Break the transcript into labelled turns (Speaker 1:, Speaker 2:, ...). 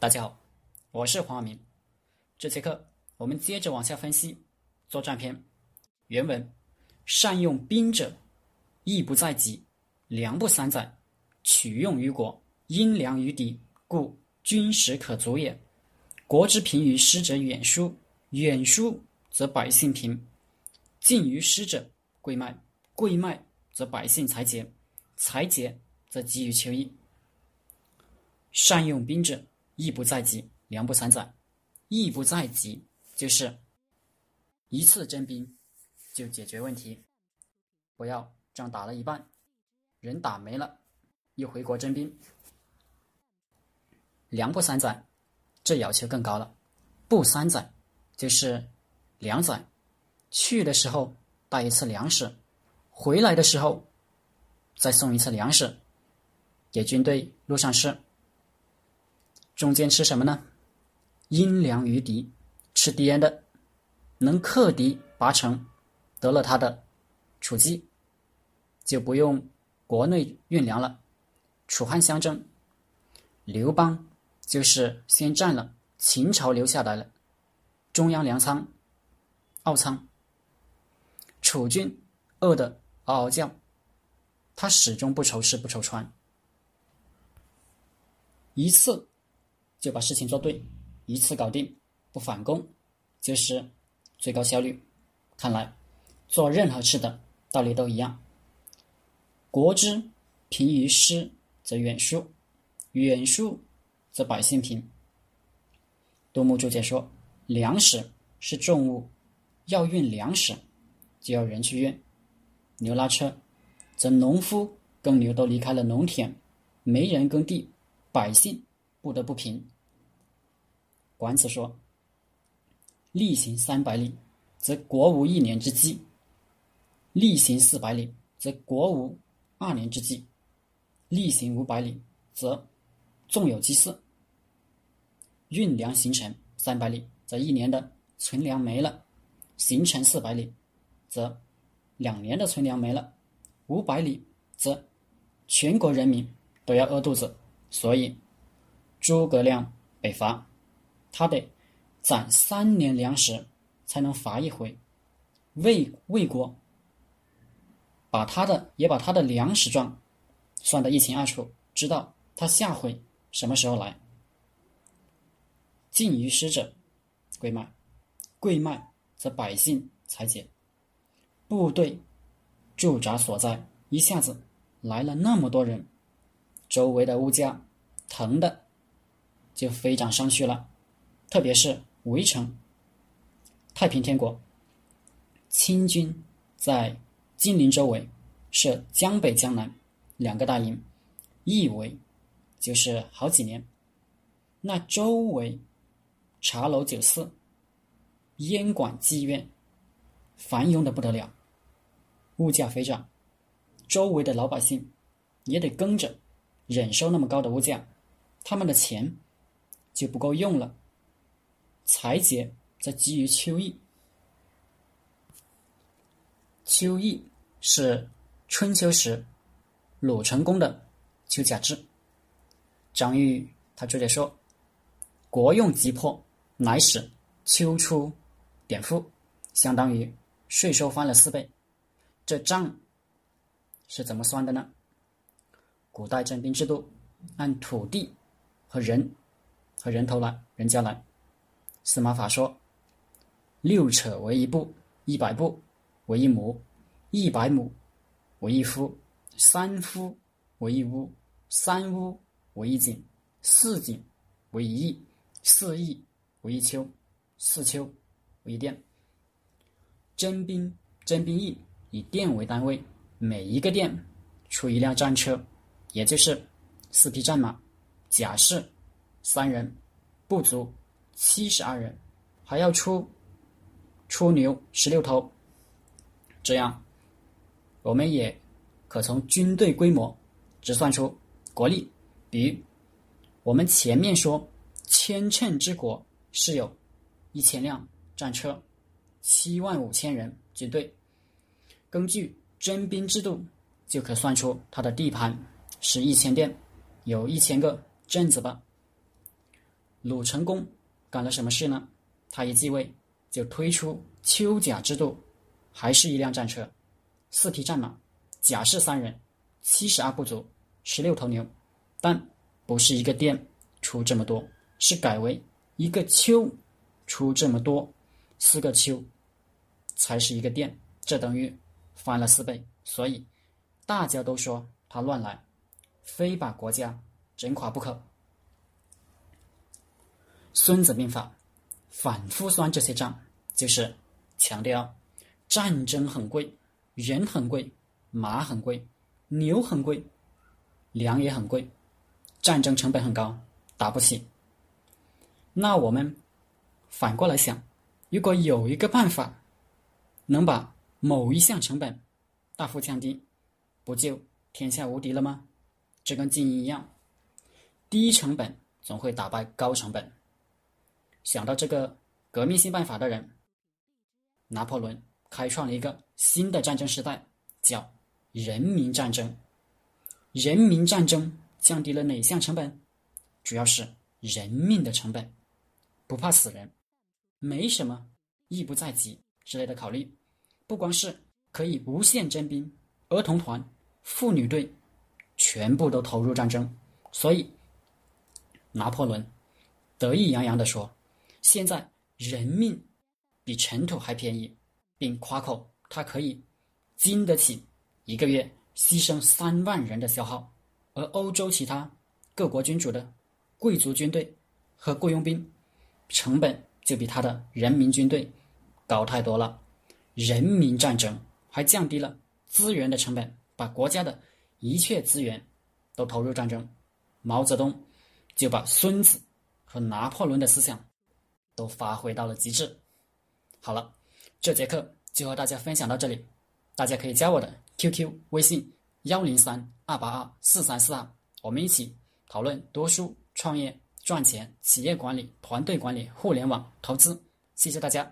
Speaker 1: 大家好，我是黄晓明。这节课我们接着往下分析作战篇原文：善用兵者，义不在己，粮不三载，取用于国，因粮于敌，故军食可足也。国之贫于师者远输，远输则百姓贫；近于师者贵卖，贵卖则百姓财竭，财竭则急于求义。善用兵者。义不在急，粮不三载。义不在急，就是一次征兵就解决问题，不要仗打了一半，人打没了，又回国征兵。粮不三载，这要求更高了。不三载，就是两载，去的时候带一次粮食，回来的时候再送一次粮食，给军队路上吃。中间吃什么呢？阴粮于敌，吃敌人的，能克敌拔城，得了他的楚计，就不用国内运粮了。楚汉相争，刘邦就是先占了秦朝留下来了中央粮仓敖仓，楚军饿得嗷嗷叫，他始终不愁吃不愁穿，一次。就把事情做对，一次搞定，不返工，就是最高效率。看来做任何事的道理都一样。国之贫于师，则远输；远输，则百姓贫。杜牧注解说：粮食是重物，要运粮食，就要人去运。牛拉车，则农夫耕牛都离开了农田，没人耕地，百姓。不得不平。管子说：“力行三百里，则国无一年之计；力行四百里，则国无二年之计；力行五百里，则纵有饥肆。运粮行程三百里，则一年的存粮没了；行程四百里，则两年的存粮没了；五百里，则全国人民都要饿肚子。所以。”诸葛亮北伐，他得攒三年粮食才能伐一回。魏魏国把他的也把他的粮食状算得一清二楚，知道他下回什么时候来。近于师者，贵卖，贵卖则百姓财解。部队驻扎所在，一下子来了那么多人，周围的物价疼的。就飞涨上去了，特别是围城。太平天国，清军在金陵周围设江北、江南两个大营，一围就是好几年。那周围茶楼酒肆、烟馆妓院繁荣的不得了，物价飞涨，周围的老百姓也得跟着忍受那么高的物价，他们的钱。就不够用了。财节则基于秋意。秋意是春秋时鲁成公的秋假制。张玉他注解说：“国用急迫，乃使秋出典赋，相当于税收翻了四倍。这账是怎么算的呢？古代征兵制度按土地和人。”和人头来，人家来。司马法说：“六扯为一步，一百步为一亩，一百亩为一夫，三夫为一屋，三屋为一井，四井为一邑，四邑为一丘，四丘为一殿。征兵征兵役以店为单位，每一个店出一辆战车，也就是四匹战马，甲士。”三人不足七十二人，还要出出牛十六头。这样，我们也可从军队规模直算出国力。比如，我们前面说千乘之国是有一千辆战车，七万五千人军队。根据征兵制度，就可算出它的地盘是一千店，有一千个镇子吧。鲁成公干了什么事呢？他一继位就推出丘甲制度，还是一辆战车，四匹战马，甲士三人，七十二部族，十六头牛，但不是一个店出这么多，是改为一个丘出这么多，四个丘才是一个店，这等于翻了四倍，所以大家都说他乱来，非把国家整垮不可。孙子兵法反复算这些账，就是强调战争很贵，人很贵，马很贵，牛很贵，粮也很贵，战争成本很高，打不起。那我们反过来想，如果有一个办法能把某一项成本大幅降低，不就天下无敌了吗？这跟经营一样，低成本总会打败高成本。想到这个革命性办法的人，拿破仑开创了一个新的战争时代，叫人民战争。人民战争降低了哪项成本？主要是人命的成本，不怕死人，没什么义不在己之类的考虑。不光是可以无限征兵，儿童团、妇女队全部都投入战争。所以，拿破仑得意洋洋地说。现在人命比尘土还便宜，并夸口他可以经得起一个月牺牲三万人的消耗，而欧洲其他各国君主的贵族军队和雇佣兵成本就比他的人民军队高太多了。人民战争还降低了资源的成本，把国家的一切资源都投入战争。毛泽东就把孙子和拿破仑的思想。都发挥到了极致。好了，这节课就和大家分享到这里。大家可以加我的 QQ 微信幺零三二八二四三四二，我们一起讨论读书、创业、赚钱、企业管理、团队管理、互联网投资。谢谢大家。